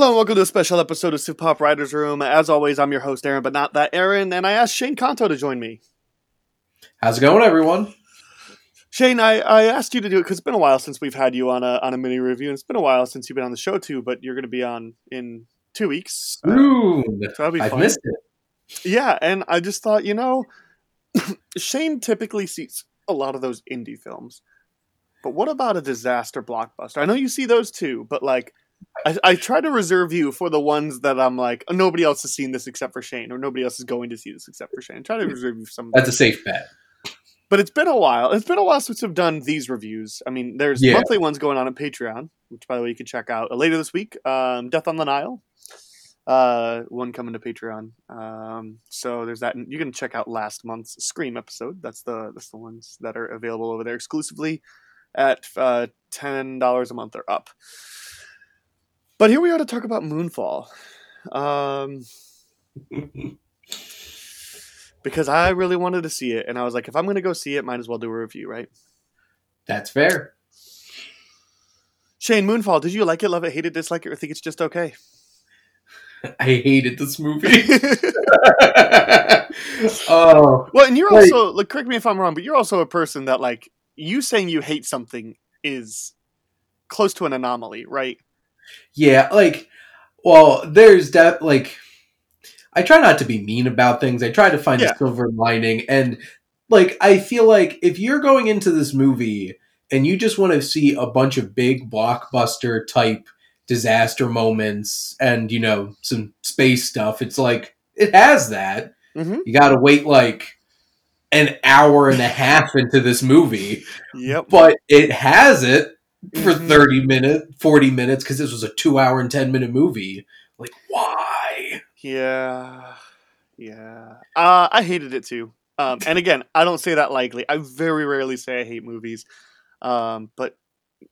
Hello and welcome to a special episode of Civ Pop Writers Room. As always, I'm your host, Aaron, but not that Aaron, and I asked Shane Kanto to join me. How's it going, everyone? Shane, I, I asked you to do it because it's been a while since we've had you on a on a mini review, and it's been a while since you've been on the show too. But you're going to be on in two weeks. Uh, Soon. so I've fun. missed it. Yeah, and I just thought, you know, Shane typically sees a lot of those indie films, but what about a disaster blockbuster? I know you see those too, but like, I, I try to reserve you for the ones that I'm like, oh, nobody else has seen this except for Shane, or nobody else is going to see this except for Shane. I try to reserve you for some. That's a safe bet. But it's been a while. It's been a while since we've done these reviews. I mean, there's Yeah. monthly ones going on on Patreon, which by the way you can check out later this week. Um, Death on the Nile, uh, one coming to Patreon. Um, so there's that. And you can check out last month's Scream episode. That's the that's the ones that are available over there exclusively at uh, ten dollars a month or up. But here we are to talk about Moonfall. Um, because I really wanted to see it, and I was like, if I'm going to go see it, might as well do a review, right? That's fair. Shane Moonfall, did you like it, love it, hate it, dislike it, or think it's just okay? I hated this movie. oh, well, and you're also, like, correct me if I'm wrong, but you're also a person that, like, you saying you hate something is close to an anomaly, right? Yeah. Like, well, there's that. Like, I try not to be mean about things. I try to find Yeah. a silver lining, and like, I feel like if you're going into this movie and you just want to see a bunch of big blockbuster type disaster moments and you know some space stuff, it's like it has that. Mm-hmm. you got to wait like an hour and a half into this movie, Yep. but it has it for Mhm. 30 minutes, 40 minutes because this was a 2 hour and 10 minute movie. Like why? Yeah, yeah. Uh, I hated it too. Um, and again, I don't say that lightly. I very rarely say I hate movies. Um, but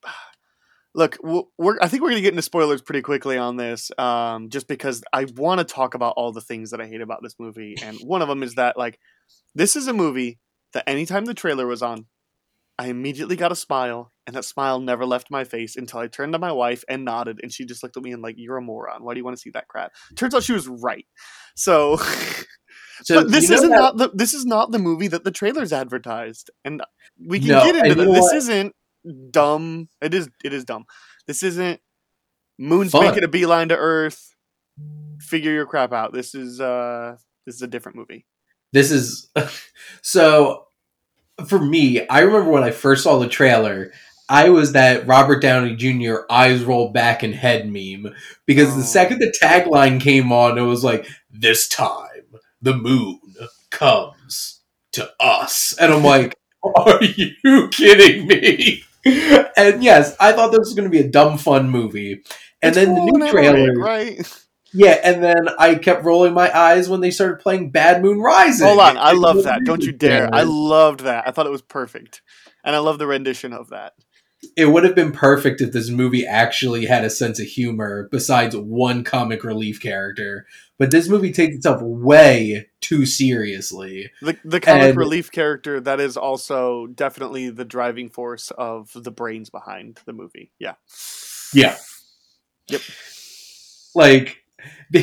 look, we're, I think we're gonna get into spoilers pretty quickly on this, um, just because I want to talk about all the things that I hate about this movie, and one of them is that like this is a movie that anytime the trailer was on, I immediately got a smile, and that smile never left my face until I turned to my wife and nodded, and she just looked at me and like, "You're a moron. Why do you want to see that crap?" Turns out she was right. So, So but this isn't that- not the this is not the movie that the trailers advertised, and we can No, get into that. This what? isn't dumb. It is it is dumb. This isn't Moon's Fun. making a beeline to Earth. Figure your crap out. This is uh this is a different movie. this is so for me, I remember when I first saw the trailer, I was that Robert Downey Jr. eyes roll back and head meme because Oh. the second the tagline came on, it was like, "This time the moon comes to us," and I'm like, "Are you kidding me?" And yes, I thought this was going to be a dumb fun movie, and It's then the new trailer, right? yeah, and then I kept rolling my eyes when they started playing Bad Moon Rising. Hold on, I It love that. Don't you dare! I loved that. I thought it was perfect, and I love the rendition of that. it would have been perfect if this movie actually had a sense of humor besides one comic relief character. But this movie takes itself way too seriously. The the comic And- relief character that is also definitely the driving force of the brains behind the movie. Yeah. Yeah. Yep. Like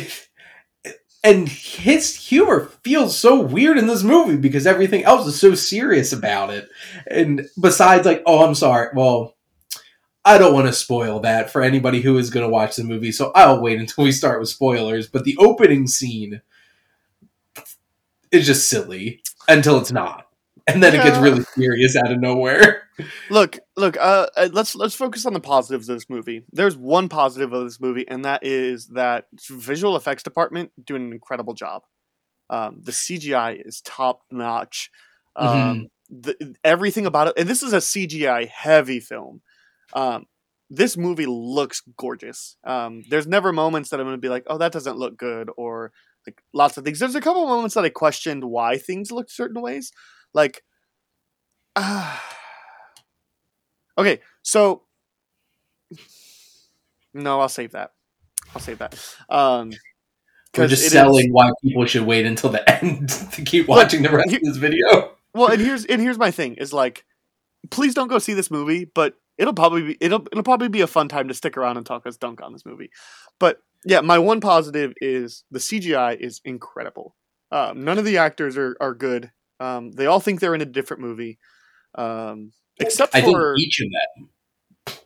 and his humor feels so weird in this movie because everything else is so serious about it. And besides like, oh, I'm sorry. Well, I don't want to spoil that for anybody who is going to watch the movie, so I'll wait until we start with spoilers, but the opening scene is just silly until it's not. And then it gets really serious out of nowhere. Look, look. Uh, uh, let's let's focus on the positives of this movie. There's one positive of this movie, and that is that visual effects department doing an incredible job. Um, the CGI is top notch. Um, the, everything about it, and this is a CGI heavy film. Um, this movie looks gorgeous. Um, there's never moments that I'm going to be like, oh, that doesn't look good, or like lots of things. There's a couple moments that I questioned why things looked certain ways, like. ah. Okay, so no, I'll save that. I'll save that. Um, We're just it is- selling why people should wait until the end to keep watching the rest you- of this video. well, and here's and here's my thing is like, please don't go see this movie, but it'll probably be it'll it'll probably be a fun time to stick around and talk as dunk on this movie. But yeah, my one positive is the CGI is incredible. Um, none of the actors are are good. Um, they all think they're in a different movie, um, except I for each of them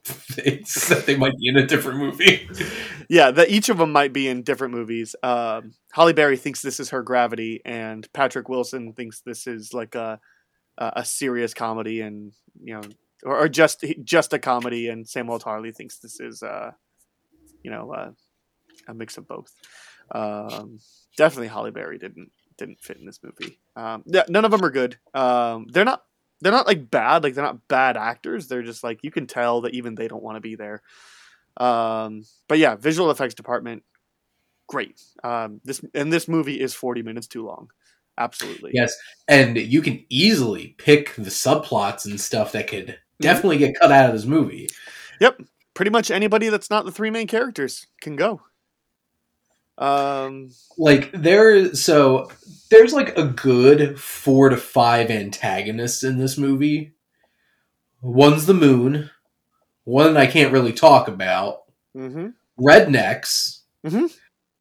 thinks that they might be in a different movie. yeah, that each of them might be in different movies. Um, Halle Berry thinks this is her Gravity, and Patrick Wilson thinks this is like a a a serious comedy, and you know, or, or just just a comedy. And Samuel Tarly thinks this is, uh, you know, uh, a mix of both. Um, definitely, Halle Berry didn't didn't fit in this movie. Um, yeah, none of them are good. Um, they're not they're not like bad. Like they're not bad actors. They're just like you can tell that even they don't want to be there. Um, but yeah, visual effects department, great. Um, this and this movie is forty minutes too long. Absolutely. Yes, and you can easily pick the subplots and stuff that could Mm-hmm. definitely get cut out of this movie. Yep, pretty much anybody that's not the three main characters can go. Um, Like there, so there's like a good four to five antagonists in this movie. One's the moon. One I can't really talk about. hmm Rednecks. Mhm.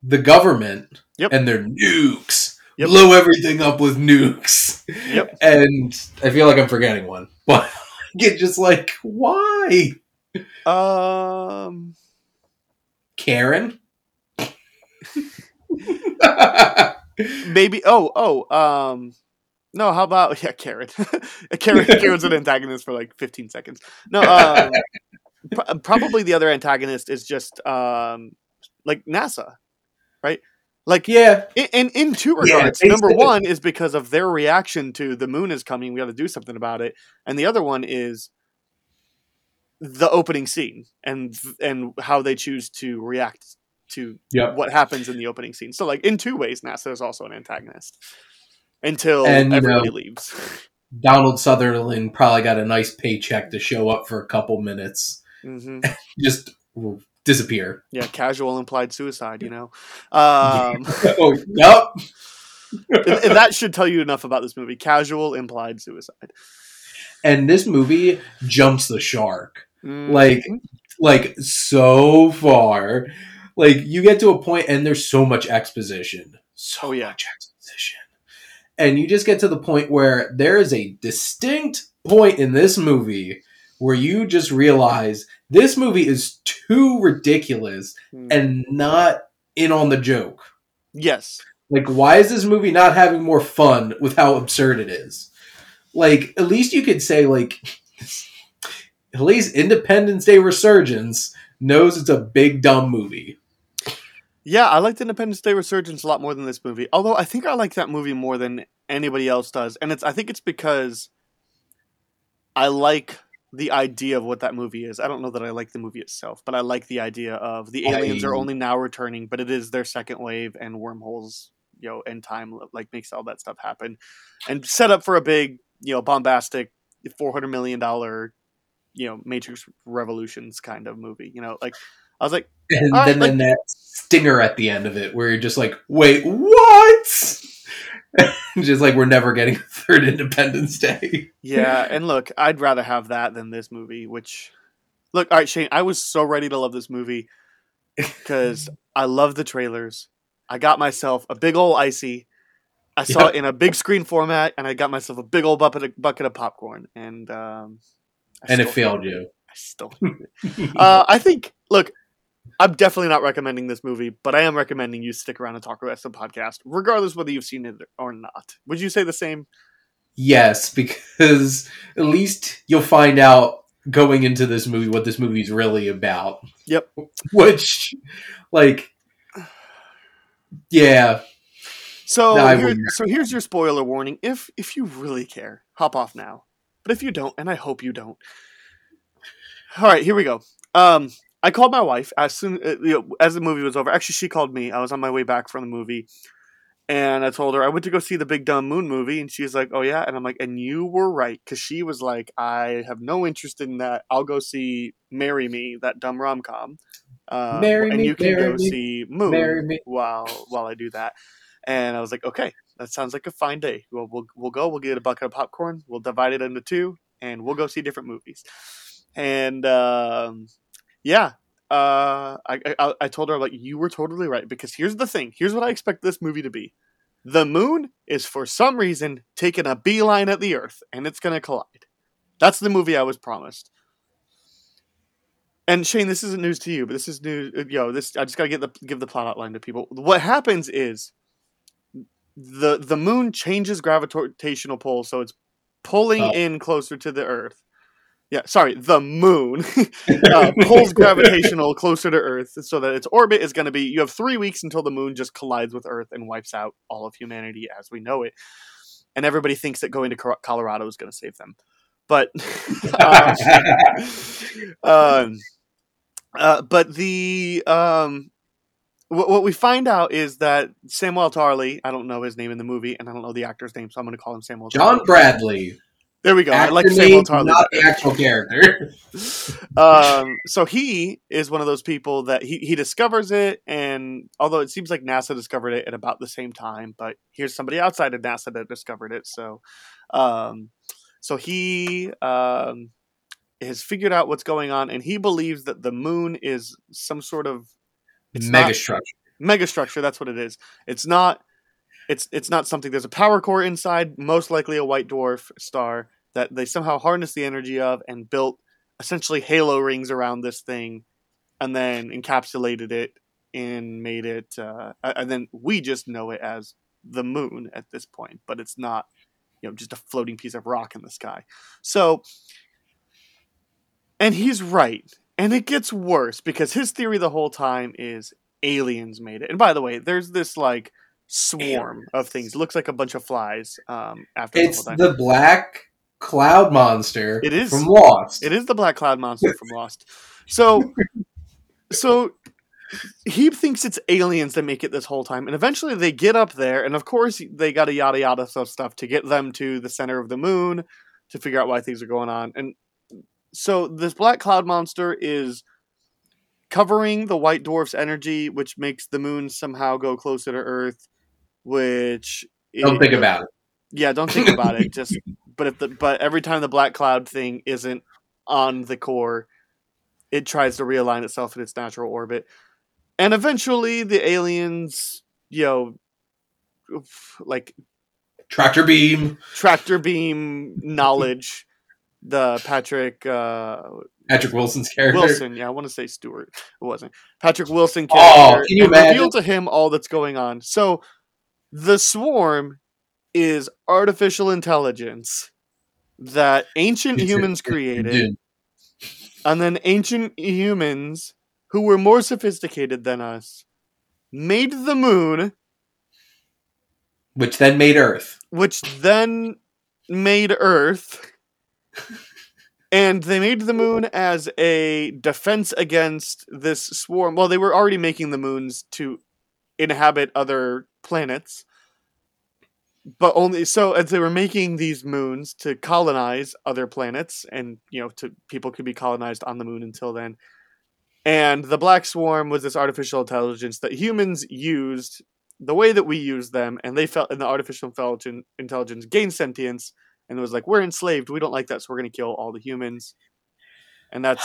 The government. Yep. And their nukes. Yep. Blow everything up with nukes. Yep. And I feel like I'm forgetting one, but get just like why Um, Karen? maybe. Oh, oh. Um, no. How about yeah, Karen? Karen. Karen's an antagonist for like fifteen seconds. No. Um, pr- probably the other antagonist is just um, like NASA, right? Like yeah, in in, in two regards. they Number one is because of their reaction to the moon is coming. We got to do something about it. And the other one is the opening scene and and how they choose to react to Yep. what happens in the opening scene. So like in two ways, NASA is also an antagonist until And, everybody know, leaves. Donald Sutherland probably got a nice paycheck to show up for a couple minutes, hmm just disappear. Yeah, casual implied suicide. You know. Um, oh, yep. and- and that should tell you enough about this movie. Casual implied suicide. And this movie jumps the shark. Mhm. Like, like so far. Like you get to a point and there's so much exposition. So Oh, yeah. much exposition. And you just get to the point where there is a distinct point in this movie where you just realize this movie is too ridiculous Mhm. and not in on the joke. yes. Like, why is this movie not having more fun with how absurd it is? Like, at least you could say, like, at least Independence Day Resurgence knows it's a big dumb movie. Yeah, I liked Independence Day Resurgence a lot more than this movie. Although I think I like that movie more than anybody else does, and it's I think it's because I like the idea of what that movie is. I don't know that I like the movie itself, but I like the idea of the aliens are only now returning, but it is their second wave and wormholes, you know, and time like makes all that stuff happen, and set up for a big, you know, bombastic four hundred million dollar, you know, Matrix Revolutions kind of movie. You know, like I was like. And then, then that stinger at the end of it where you're just like, wait, what? just like, we're never getting a third Independence Day. Yeah, and look, I'd rather have that than this movie. Which, look, all right, Shane, I was so ready to love this movie because I love the trailers. I got myself a big old icy. I saw Yep. it in a big screen format, and I got myself a big old bucket of, bucket of popcorn, and um, And it failed hated you. I still uh, I think. Look, I'm definitely not recommending this movie, but I am recommending you stick around and talk about the podcast, regardless whether you've seen it or not. Would you say the same? Yes, because at least you'll find out going into this movie what this movie's really about. Yep. Which, like, yeah, So No, here- so here's your spoiler warning. If if you really care, hop off now. But if you don't, and I hope you don't. All right, here we go. Um, I called my wife as soon uh, you know, as the movie was over. Actually, she called me. I was on my way back from the movie, and I told her I went to go see the Big Dumb Moon movie, and she's like, "Oh yeah," and I'm like, "And you were right," because she was like, "I have no interest in that. I'll go see Marry Me, that dumb rom com, Marry and Me, you can Marry go Me, see Moon marry me. while while I do that." And I was like, "Okay, that sounds like a fine day. We'll we'll, we'll go. We'll get a bucket of popcorn. We'll divide it into two, and we'll go see different movies." and um, yeah, uh, I, I I told her like you were totally right because here's the thing. Here's what I expect this movie to be. The moon is for some reason taking a beeline at the Earth, and it's gonna collide. That's the movie I was promised. And Shane, this isn't news to you, but this is news. uh, Yo, this I just gotta get the give the plot outline to people. What happens is the the moon changes gravitational pull, so it's pulling Oh. in closer to the Earth. Yeah, sorry, the moon uh, pulls gravitational closer to Earth, so that its orbit is going to be. You have three weeks until the moon just collides with Earth and wipes out all of humanity as we know it. And everybody thinks that going to Colorado is going to save them, but um, um, uh, but the um, what, what we find out is that Samuel Tarly, I don't know his name in the movie, and I don't know the actor's name, so I'm going to call him Samuel. John. Bradley. There we go. I like name, Tarly. not the actual character. um, so he is one of those people that he, he discovers it, and although it seems like NASA discovered it at about the same time, but here's somebody outside of NASA that discovered it. So, um, so he um, has figured out what's going on, and he believes that the moon is some sort of Mega structure. megastructure. That's what it is. It's not. It's it's not something. There's a power core inside, most likely a white dwarf star that they somehow harnessed the energy of and built essentially halo rings around this thing, and then encapsulated it and made it. Uh, and then we just know it as the moon at this point, but it's not. You know, just a floating piece of rock in the sky. So, and he's right. And it gets worse because his theory the whole time is aliens made it. And by the way, there's this like swarm of things. Looks like a bunch of flies. Um, after It's the the black cloud monster. It is. from Lost. It is the black cloud monster from Lost. So, so he thinks it's aliens that make it this whole time, and eventually they get up there, and of course they got a yada yada stuff stuff to get them to the center of the moon to figure out why things are going on, and so this black cloud monster is covering the white dwarf's energy, which makes the moon somehow go closer to Earth. Which Don't it- think about it. yeah, don't think about it. Just but if the but every time the black cloud thing isn't on the core, it tries to realign itself in its natural orbit, and eventually the aliens, you know, like Tractor beam. tractor beam knowledge, the Patrick uh, Patrick Wilson's character. Wilson. Yeah, I want to say Stewart. It wasn't Patrick Wilson. Oh, Character, can you imagine? reveal to him all that's going on. So, the swarm is artificial intelligence that ancient humans created, and then ancient humans who were more sophisticated than us made the moon, which then made Earth. which then made Earth. And they made the moon as a defense against this swarm. Well, they were already making the moons to inhabit other planets. But only so as they were making these moons to colonize other planets and you know to people could be colonized on the moon until then. And the black swarm was this artificial intelligence that humans used the way that we use them and they felt and the artificial intelligence intelligence gained sentience and it was like we're enslaved we don't like that so we're going to kill all the humans and that's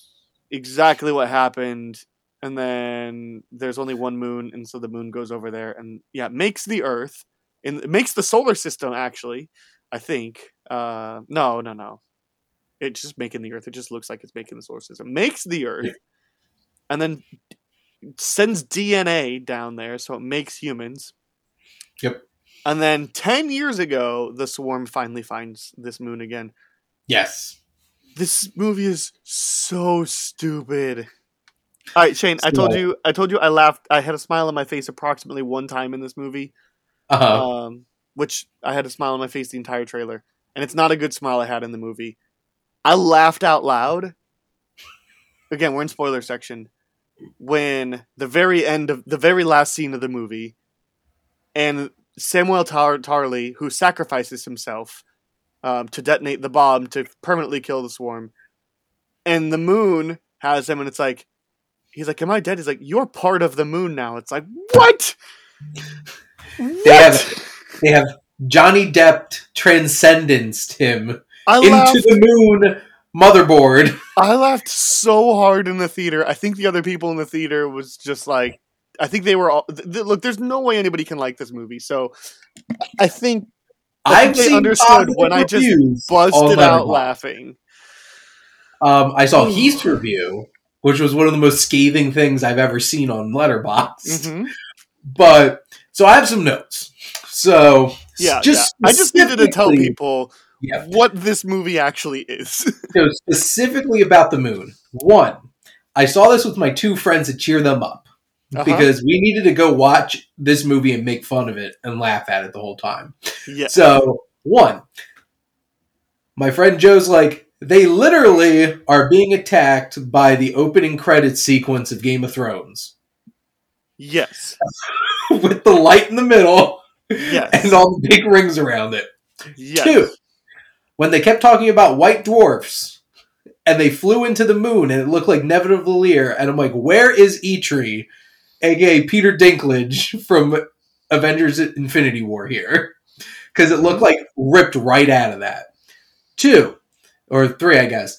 exactly what happened and then there's only one moon and so the moon goes over there and yeah makes the earth and it makes the solar system actually i think uh no no no it's just making the earth it just looks like it's making the solar system makes the earth and then sends dna down there so it makes humans Yep. and then 10 years ago, the swarm finally finds this moon again. Yes. This movie is so stupid. All right, Shane, I told you I told you I laughed I had a smile on my face approximately one time in this movie. Uh-huh. Um which I had a smile on my face the entire trailer. And it's not a good smile I had in the movie. I laughed out loud. Again, we're in spoiler section. When the very end of the very last scene of the movie and Samuel Tar- Tarly, who sacrifices himself um, to detonate the bomb to permanently kill the swarm, and the moon has him, and it's like, he's like, "Am I dead?" He's like, "You're part of the moon now." It's like, what? They have they have Johnny Depp transcendenced him I into laughed. the moon motherboard. I laughed so hard in the theater. I think the other people in the theater was just like, I think they were all. Th- th- look, there's no way anybody can like this movie. So, I think I think I've they understood when I just busted out laughing. Um, I saw Heath's review, which was one of the most scathing things I've ever seen on Letterboxd. hmm But so I have some notes. So Yeah, just yeah. I just needed to tell people Yeah. what this movie actually is. So specifically about the moon. One, I saw this with my two friends to cheer them up Uh-huh. because we needed to go watch this movie and make fun of it and laugh at it the whole time. yeah. So, one, my friend Joe's like, they literally are being attacked by the opening credits sequence of Game of Thrones Yes. with the light in the middle Yes. and all the big rings around it. yes. Two, when they kept talking about white dwarfs and they flew into the moon and it looked like Nidavellir, and I'm like, where is Eitri, aka Peter Dinklage from Avengers Infinity War here? Because it looked mm-hmm. like ripped right out of that. Two, or three, I guess.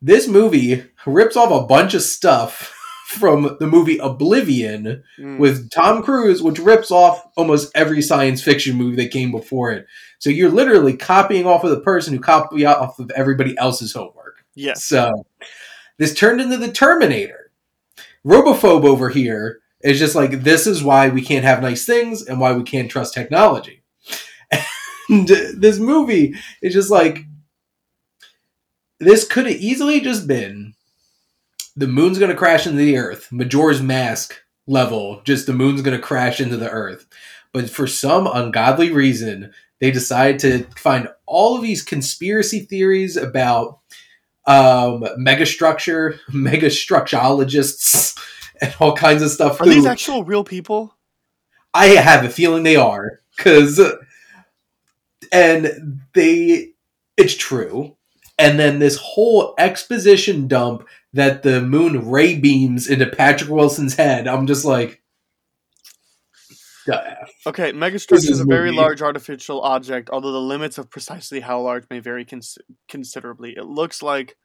This movie rips off a bunch of stuff from the movie Oblivion, Mm. with Tom Cruise, which rips off almost every science fiction movie that came before it. So you're literally copying off of the person who copied off of everybody else's homework. yes. So this turned into the Terminator. Robophobe over here is just like this is why we can't have nice things and why we can't trust technology. And this movie is just like this could have easily just been the moon's going to crash into the earth, Majora's Mask level, just the moon's going to crash into the earth. But for some ungodly reason, they decided to find all of these conspiracy theories about um, megastructure, megastructurologists, and all kinds of stuff. Are these actual real people? I have a feeling they are because, and they, it's true. And then this whole exposition dump that the moon ray beams into Patrick Wilson's head. I'm just like, duh. Okay, megastructure is is a very movie. large artificial object, although the limits of precisely how large may vary cons- considerably. It looks like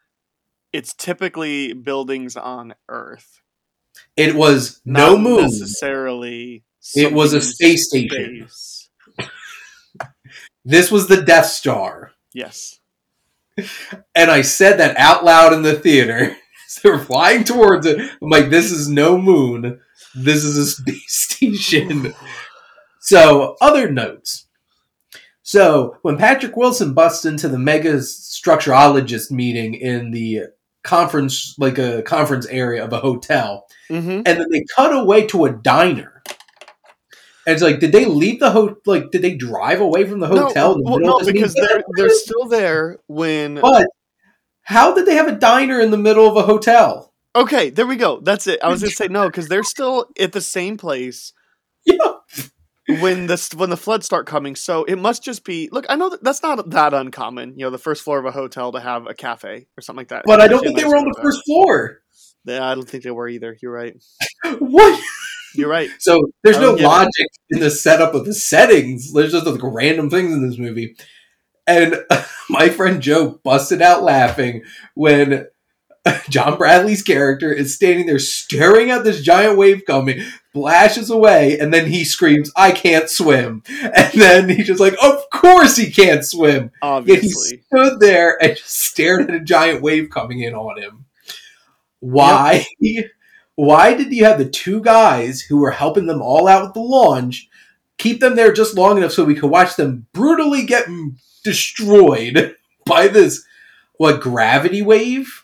it's typically buildings on Earth. it was no moon. necessarily. It was a space station. space. This was the Death Star. Yes. And I said that out loud in the theater. so they were flying towards it. I'm like, this is no moon. This is a space station. So, other notes. So, when Patrick Wilson busts into the mega structurologist meeting in the conference, like a conference area of a hotel, Mm-hmm. and then they cut away to a diner. And it's like, did they leave the hotel? Like, did they drive away from the hotel? No, well, no because they're they're still there when. But how did they have a diner in the middle of a hotel? Okay, there we go. That's it. I was gonna say no because they're still at the same place Yeah. when the when the floods start coming. So it must just be. Look, I know that that's not that uncommon. You know, the first floor of a hotel to have a cafe or something like that. But I don't think they were on the hotel. first floor. Yeah, I don't think they were either. You're right. What? You're right. So there's no don't it. logic in the setup of the settings. There's just like random things in this movie. And my friend Joe busted out laughing when John Bradley's character is standing there staring at this giant wave coming, flashes away, and then he screams, I can't swim. And then he's just like, Of course he can't swim. Yet he stood there and just stared at a giant wave coming in on him. Why? Why did you have the two guys who were helping them all out with the launch keep them there just long enough so we could watch them brutally get destroyed by this what gravity wave?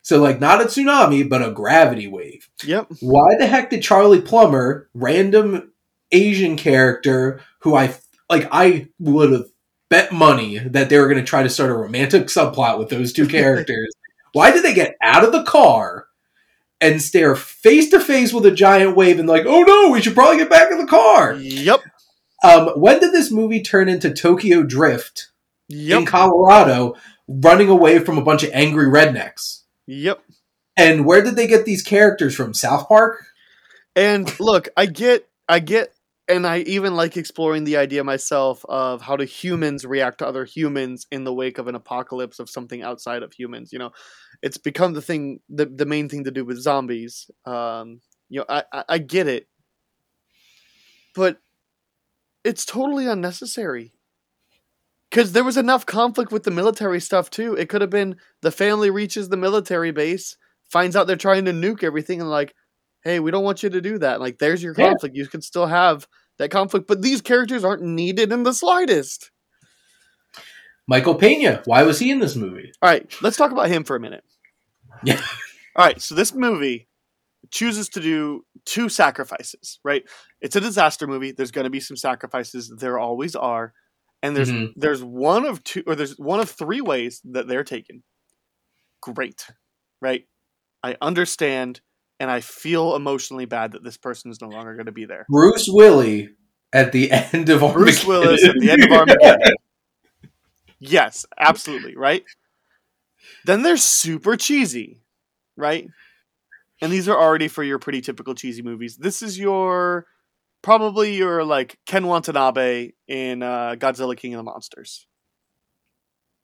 So like not a tsunami, but a gravity wave. Yep. Why the heck did Charlie Plummer, random Asian character who I like I would have bet money that they were going to try to start a romantic subplot with those two characters. Why did they get out of the car and stare face to face with a giant wave and like, "Oh no, we should probably get back in the car." Yep. Um, when did this movie turn into Tokyo Drift in Colorado, running away from a bunch of angry rednecks? Yep. And where did they get these characters from? South Park? And look, I get I get and I even like exploring the idea myself of how do humans react to other humans in the wake of an apocalypse of something outside of humans. You know, it's become the thing, the the main thing to do with zombies. Um, you know, I, I, I get it, but it's totally unnecessary. Because there was enough conflict with the military stuff too. It could have been the family reaches the military base, finds out they're trying to nuke everything, and like, hey, we don't want you to do that. Like, there's your Yeah. conflict. You can still have that conflict, but these characters aren't needed in the slightest. Michael Pena. Why was he in this movie? All right, let's talk about him for a minute. Yeah. All right, so this movie chooses to do two sacrifices, right? It's a disaster movie. There's going to be some sacrifices. There always are. And there's Mhm. there's one of two or there's one of three ways that they're taken. Great. Right? I understand and I feel emotionally bad that this person is no longer going to be there. Bruce Willie at the end of Armageddon. Bruce Willis at the end of Armageddon. Yes, absolutely, right? Then they're super cheesy, right? And these are already for your pretty typical cheesy movies. This is your probably your like Ken Watanabe in uh, Godzilla King of the Monsters.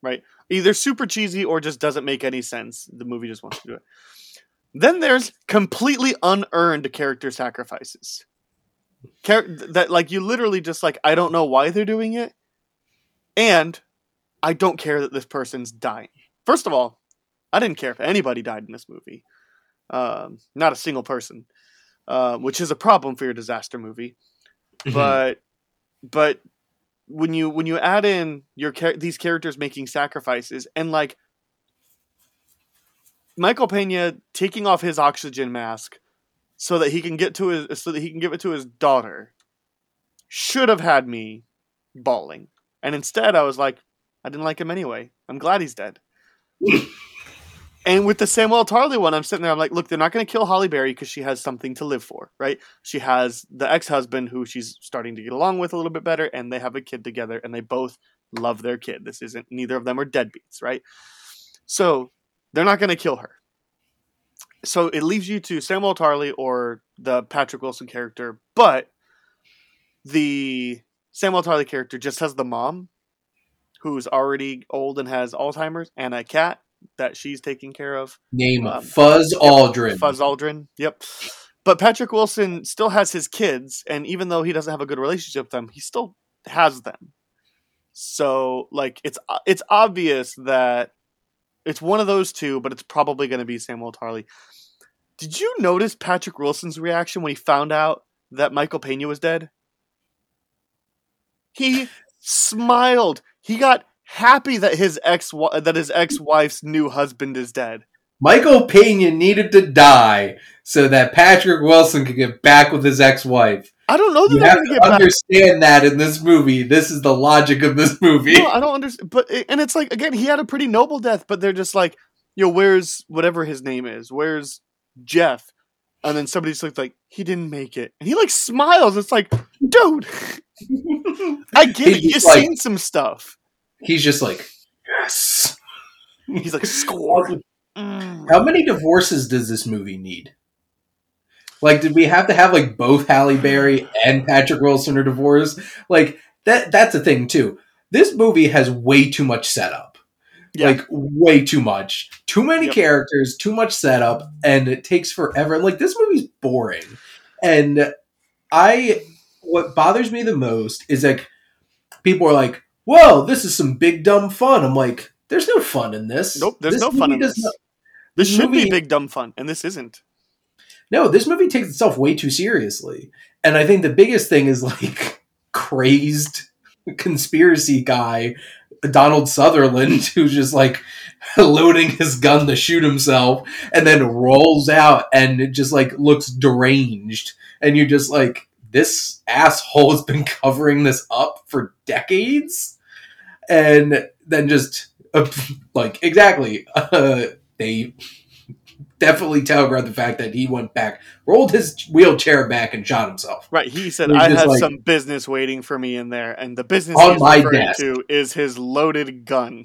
Right? Either super cheesy or just doesn't make any sense. The movie just wants to do it. Then there's completely unearned character sacrifices. Char- that like you literally just like I don't know why they're doing it, and I don't care that this person's dying. First of all, I didn't care if anybody died in this movie, um, not a single person, uh, which is a problem for your disaster movie. Mhm. But but when you when you add in your these characters making sacrifices and like Michael Pena taking off his oxygen mask so that he can get to his so that he can give it to his daughter should have had me bawling. And instead I was like I didn't like him anyway. I'm glad he's dead. And with the Samuel Tarly one, I'm sitting there. I'm like, look, they're not going to kill Halle Berry because she has something to live for, right? She has the ex-husband who she's starting to get along with a little bit better, and they have a kid together, and they both love their kid. This isn't neither of them are deadbeats, right? So they're not going to kill her. So it leaves you to Samuel Tarly or the Patrick Wilson character, but the Samuel Tarly character just has the mom who's already old and has Alzheimer's and a cat that she's taking care of. Name Um, Fuzz Aldrin. Fuzz Aldrin. Yep. But Patrick Wilson still has his kids, and even though he doesn't have a good relationship with them, he still has them. So, like, it's it's obvious that it's one of those two, but it's probably going to be Samuel Tarly. Did you notice Patrick Wilson's reaction when he found out that Michael Pena was dead? He smiled. He got happy that his ex that his ex-wife's new husband is dead. Michael Pena needed to die so that Patrick Wilson could get back with his ex-wife. I don't know that You have to get back. understand that in this movie. This is the logic of this movie. No, I don't understand. But and it's like again, he had a pretty noble death, but they're just like, yo, where's whatever his name is? Where's Jeff? And then somebody just looks like he didn't make it, and he like smiles. It's like, dude, I get it. You've like- seen some stuff. He's just like, yes. He's like, score. Mm. How many divorces does this movie need? Like, did we have to have like both Halle Berry and Patrick Wilson are divorced? Like that. That's a thing too. This movie has way too much setup. Yeah. Like way too much. Too many Yep. characters, too much setup, and it takes forever. Like this movie's boring. And I what bothers me the most is like people are like, Whoa, this is some big dumb fun. I'm like, there's no fun in this. Nope, there's This no fun in this. not- This this should be big dumb fun, and this isn't. No, this movie takes itself way too seriously. And I think the biggest thing is like crazed conspiracy guy, Donald Sutherland, who's just like loading his gun to shoot himself and then rolls out and it just like looks deranged. And you're just like, this asshole has been covering this up for decades. And then just uh, like, exactly, uh, they definitely telegraphed the fact that he went back, rolled his wheelchair back, and shot himself. Right. He said, "I have like- some business waiting for me in there," and the business On he's my desk. to is his loaded gun.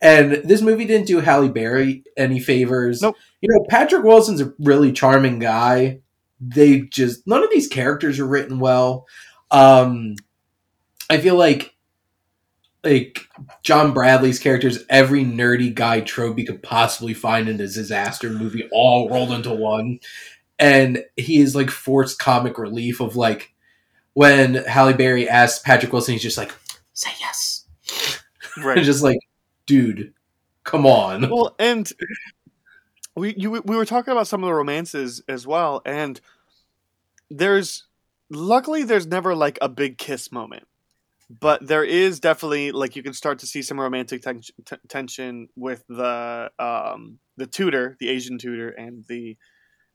And this movie didn't do Halle Berry any favors. Nope. You know, Patrick Wilson's a really charming guy, they just none of these characters are written well. Um, I feel like like John Bradley's characters, every nerdy guy trope you could possibly find in a disaster movie, all rolled into one. And he is like forced comic relief of like when Halle Berry asks Patrick Wilson, he's just like, "Say yes," Right. just like, "Dude, come on." well, and we you we were talking about some of the romances as well, and there's luckily there's never like a big kiss moment, but there is definitely like you can start to see some romantic ten- t- tension with the um the tutor, the Asian tutor, and the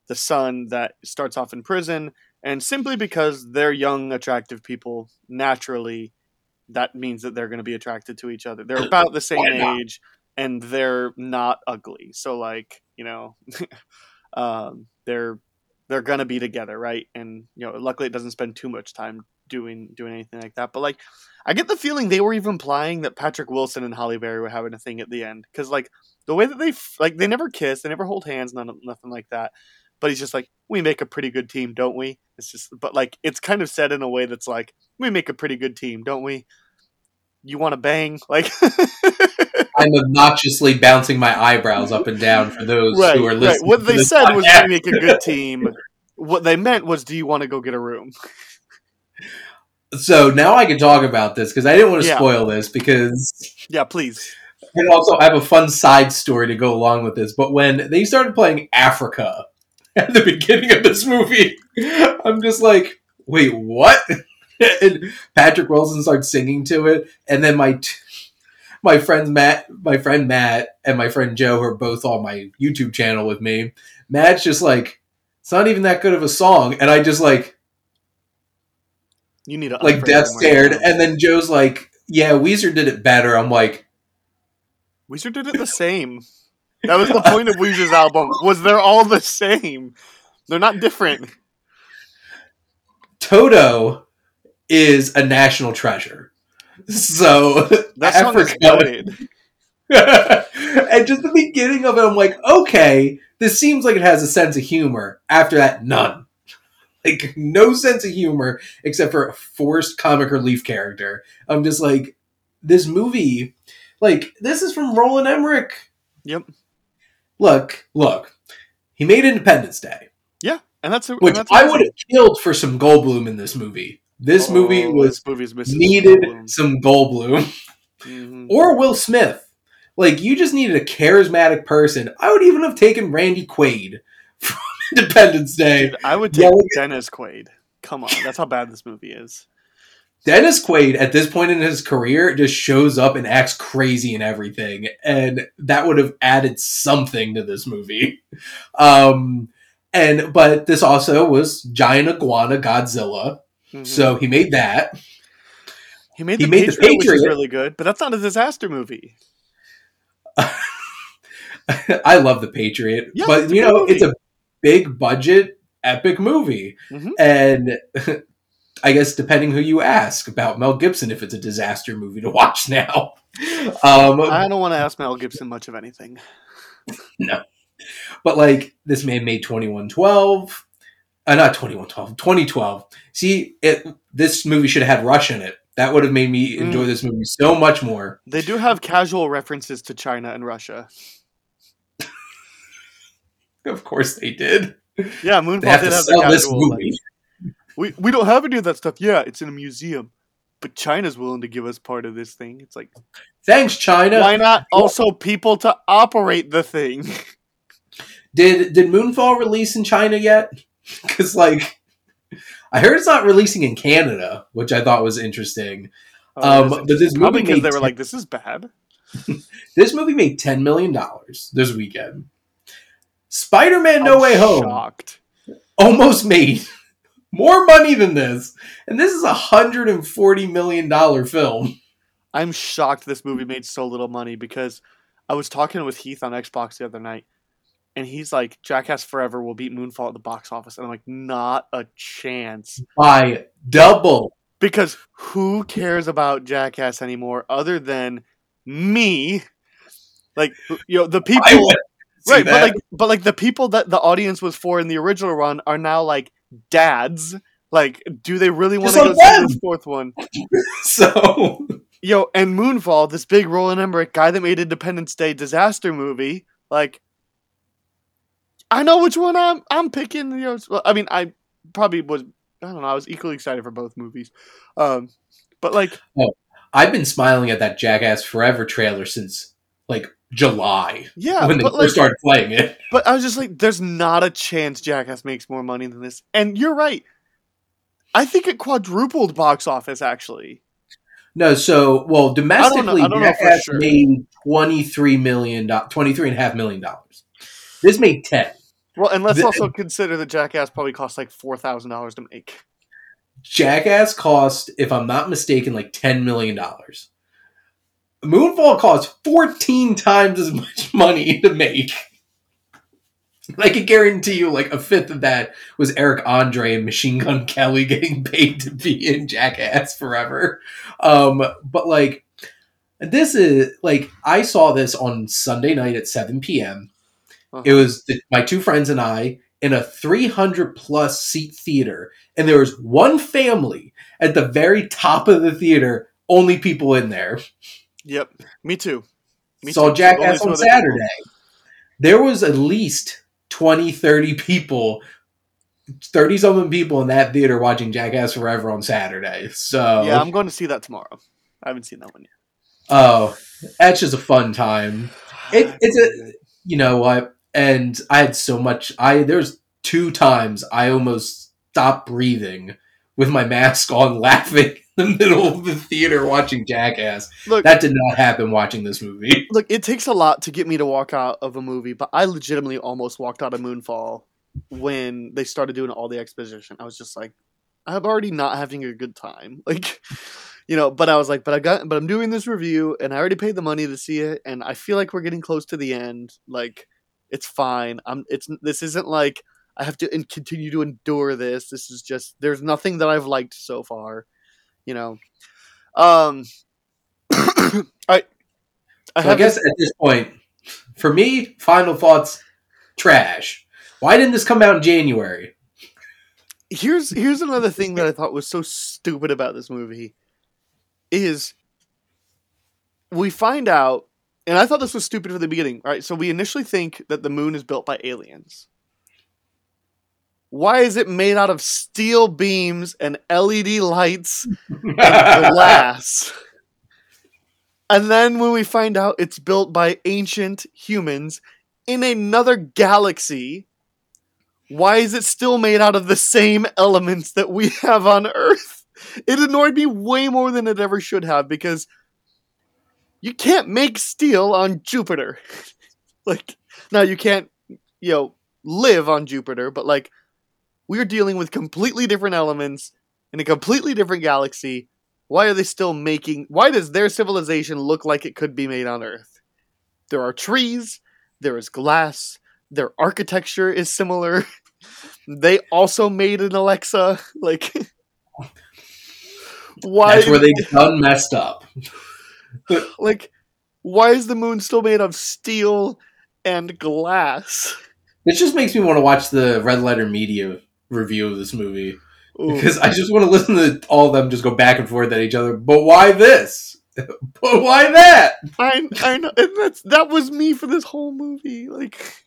the son that starts off in prison, and simply because they're young, attractive people, naturally. That means that they're going to be attracted to each other. They're about the same age, and they're not ugly. So like, you know, um, they're they're gonna be together, right? And you know, luckily it doesn't spend too much time doing doing anything like that. But like, I get the feeling they were even implying that Patrick Wilson and Halle Berry were having a thing at the end because like the way that they like they never kiss, they never hold hands, none nothing like that. But he's just like, we make a pretty good team, don't we? It's just, but like, it's kind of said in a way that's like, we make a pretty good team, don't we? You want to bang, like, I'm obnoxiously bouncing my eyebrows up and down for those right, who are right. listening. What they said was, podcast. we make a good team. What they meant was, do you want to go get a room? So now I can talk about this because I didn't want to Yeah. spoil this because Yeah, please. and also I have a fun side story to go along with this. But when they started playing Africa at the beginning of this movie, I'm just like, wait, what? and Patrick Wilson starts singing to it, and then my t- my friends Matt, my friend Matt, and my friend Joe, who are both on my YouTube channel with me. Matt's just like, it's not even that good of a song, and I just like You need to like death stared, and then Joe's like, yeah, Weezer did it better. I'm like. Weezer did it the same. That was the point of Weezer's album. Was they're all the same? They're not different. Toto is a national treasure. So That Africa- and just the beginning of it, I'm like, okay, this seems like it has a sense of humor. After that, none. Like no sense of humor except for a forced comic relief character. I'm just like, this movie, like this is from Roland Emmerich. Yep. Look, look, he made Independence Day. Yeah, and that's which and that's I would have killed for some Goldblum in this movie. This movie Oh, was this movie's missing needed Goldblum. some Goldblum Mhm. or Will Smith. Like you just needed a charismatic person. I would even have taken Randy Quaid from Independence Day. Dude, I would take Dennis Quaid. Come on, that's how bad this movie is. Dennis Quaid at this point in his career just shows up and acts crazy and everything, and that would have added something to this movie. Um, and but this also was Giant Iguana Godzilla, Mhm. so he made that. he made he the made The Patriot, which is really good, but that's not a disaster movie. I love the Patriot, Yeah, but you know movie. it's a big budget epic movie, Mhm. and I guess depending who you ask about Mel Gibson, if it's a disaster movie to watch now. Um, I don't want to ask Mel Gibson much of anything. No, but like this man made twenty one twelve, uh, not twenty one twelve, twenty twelve. See, it this movie should have had Rush in it. That would have made me Mm. enjoy this movie so much more. They do have casual references to China and Russia. Of course, they did. Yeah, They Moonfall have did to have the casual. movie. Like, we we don't have any of that stuff. Yeah, it's in a museum, but China's willing to give us part of this thing. It's like Thanks, China. why not also people to operate the thing? Did did Moonfall release in China yet? Because like, I heard it's not releasing in Canada, which I thought was interesting. Oh, Um, but this probably movie because they were ten- like, "This is bad." This movie made ten million dollars this weekend. Spider Man No I'm Way Home Shocked. almost made more money than this, and this is a hundred and forty million dollar film. I'm shocked this movie made so little money because I was talking with Heath on Xbox the other night, and he's like, "Jackass Forever will beat Moonfall at the box office," and I'm like, "Not a chance." By double. Because who cares about Jackass anymore other than me? Like, you know, the people right, but like, but like the people that the audience was for in the original run are now like dads. Like, do they really want to go see this fourth one? so Yo, and Moonfall, this big Roland Emmerich guy that made Independence Day disaster movie, like, I know which one I'm I'm picking. You know, I mean, I probably was. I don't know. I was equally excited for both movies, um, but like, I've been smiling at that Jackass Forever trailer since like July yeah, when they first like, started playing it. but I was just like, there's not a chance Jackass makes more money than this. And you're right. I think it quadrupled box office actually. No, so well, domestically, I don't know for Jackass sure. made twenty three million, twenty three and a half million dollars. This made ten. Well, and let's The- also consider that Jackass probably cost like four thousand dollars to make. Jackass cost, if I'm not mistaken, like ten million dollars. Moonfall cost fourteen times as much money to make. I can guarantee you, like a fifth of that was Eric Andre and Machine Gun Kelly getting paid to be in Jackass forever. Um, but like, this is like I saw this on Sunday night at seven p.m. Uh-huh. It was the, my two friends and I in a 300 plus seat theater, and there was one family at the very top of the theater, only people in there. Yep, me too. Me Saw too. Jackass on Saturday. There was at least 20, 30 people, 30 something people in that theater watching Jackass Forever on Saturday. So. Yeah, I'm going to see that tomorrow. I haven't seen that one yet. oh, that's just a fun time. It- it's a- you know what? And I had so much. I there's two times I almost stopped breathing with my mask on, laughing in the middle of the theater watching Jackass. look. That did not happen watching this movie. look, it takes a lot to get me to walk out of a movie, but I legitimately almost walked out of Moonfall when they started doing all the exposition. I was just like, I'm already not having a good time. Like, you know, but I was like, but I got, but I'm doing this review and I already paid the money to see it, and I feel like we're getting close to the end. Like, it's fine. I'm. It's this isn't like I have to in, continue to endure this. This is just there's nothing that I've liked so far. You know, um, I. I, So I guess at this point, for me, final thoughts: trash. Why didn't this come out in January? here's here's another thing that I thought was so stupid about this movie is we find out and I thought this was stupid from the beginning, right? So we initially think that the moon is built by aliens. Why is it made out of steel beams and LED lights and glass? And then when we find out it's built by ancient humans in another galaxy, why is it still made out of the same elements that we have on Earth? It annoyed me way more than it ever should have because you can't make steel on Jupiter. like, now you can't, you know, live on Jupiter, but like, we're dealing with completely different elements in a completely different galaxy. Why are they still making? Why does their civilization look like it could be made on Earth? There are trees, there is glass, their architecture is similar. they also made an Alexa. Like, why? That's where they done messed up. like, why is the moon still made of steel and glass? This just makes me want to watch the Red Letter Media review of this movie Ooh. because I just want to listen to all of them just go back and forth at each other. But why this? but why that? I I know, and that's that was me for this whole movie. Like,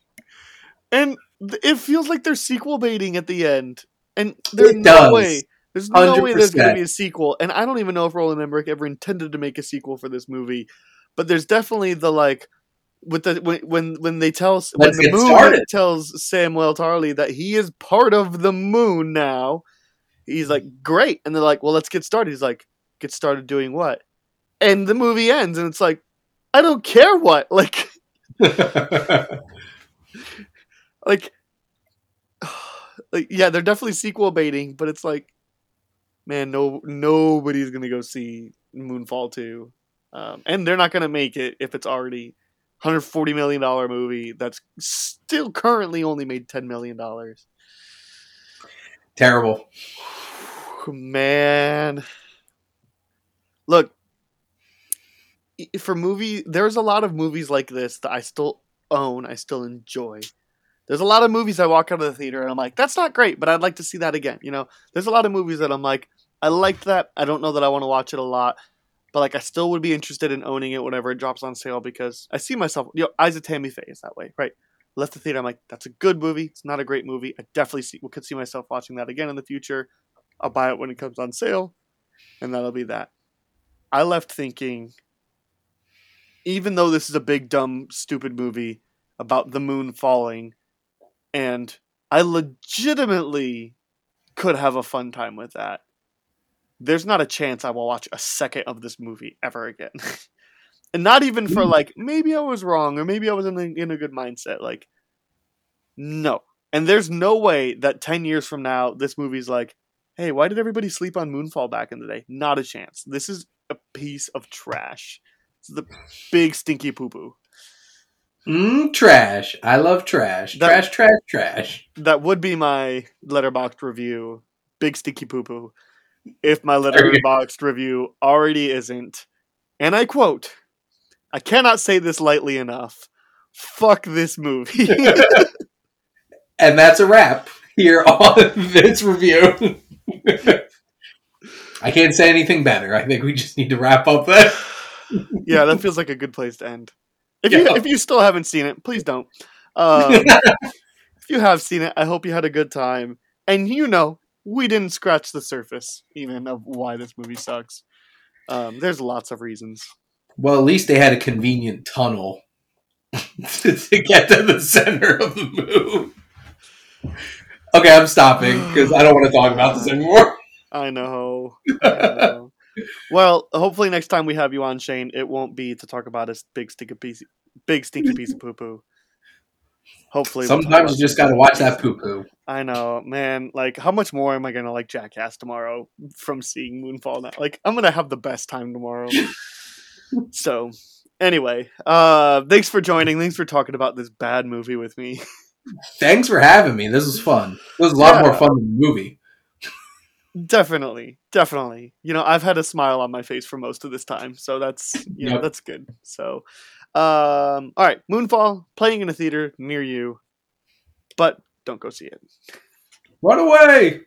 and it feels like they're sequel baiting at the end, and there's It no does. way. There's no way there's going to be a sequel, and I don't even know if Roland Emmerich ever intended to make a sequel for this movie. But there's definitely the like with the when when when they tell when Let's the moon started. tells Samuel Tarly that he is part of the moon now. He's like, great, and they're like, well, let's get started. He's like, get started doing what? And the movie ends, and it's like, I don't care what. Like, like, like, yeah, they're definitely sequel baiting, but it's like, man, no, nobody's gonna go see Moonfall two, um, and they're not gonna make it if it's already. 140 million dollar movie that's still currently only made 10 million dollars. Terrible. Man. Look, for movie, there's a lot of movies like this that I still own, I still enjoy. There's a lot of movies I walk out of the theater and I'm like, that's not great, but I'd like to see that again. You know, there's a lot of movies that I'm like, I liked that. I don't know that I want to watch it a lot, but like I still would be interested in owning it whenever it drops on sale because I see myself, you know, Eyes of Tammy Faye is that way, right? Left the theater, I'm like, that's a good movie. It's not a great movie. I definitely see, could see myself watching that again in the future. I'll buy it when it comes on sale, and that'll be that. I left thinking, even though this is a big, dumb, stupid movie about the moon falling, and I legitimately could have a fun time with that. There's not a chance I will watch a second of this movie ever again. and not even for like maybe I was wrong or maybe I was in a, in a good mindset. Like, no. And there's no way that 10 years from now, this movie's like, hey, why did everybody sleep on Moonfall back in the day? Not a chance. This is a piece of trash. It's the big stinky poo poo. Mm, trash. I love trash. That- trash, trash, trash. That would be my letterboxd review. Big sticky poo poo. If my letterboxd review already isn't. And I quote, I cannot say this lightly enough. Fuck this movie. And that's a wrap here on this review. I can't say anything better. I think we just need to wrap up there. yeah, that feels like a good place to end. If you Yeah. if you still haven't seen it, please don't. Um, if you have seen it, I hope you had a good time. And you know, we didn't scratch the surface even of why this movie sucks. Um, there's lots of reasons. Well, at least they had a convenient tunnel to, to get to the center of the moon. Okay, I'm stopping because I don't want to talk about this anymore. I know. I know. Well, hopefully next time we have you on, Shane, it won't be to talk about a big stinky piece, big stinky piece of poo poo. Hopefully, we'll Sometimes you just got to watch that poo poo. I know, man. Like, how much more am I gonna like Jackass tomorrow from seeing Moonfall now? Like, I'm gonna have the best time tomorrow. so, anyway, uh, thanks for joining. Thanks for talking about this bad movie with me. Thanks for having me. This was fun. It was a lot Yeah. more fun than the movie. Definitely, definitely. You know, I've had a smile on my face for most of this time, so that's you know Yep. that's good. So, um, all right, Moonfall playing in a theater near you, but don't go see it. Run away!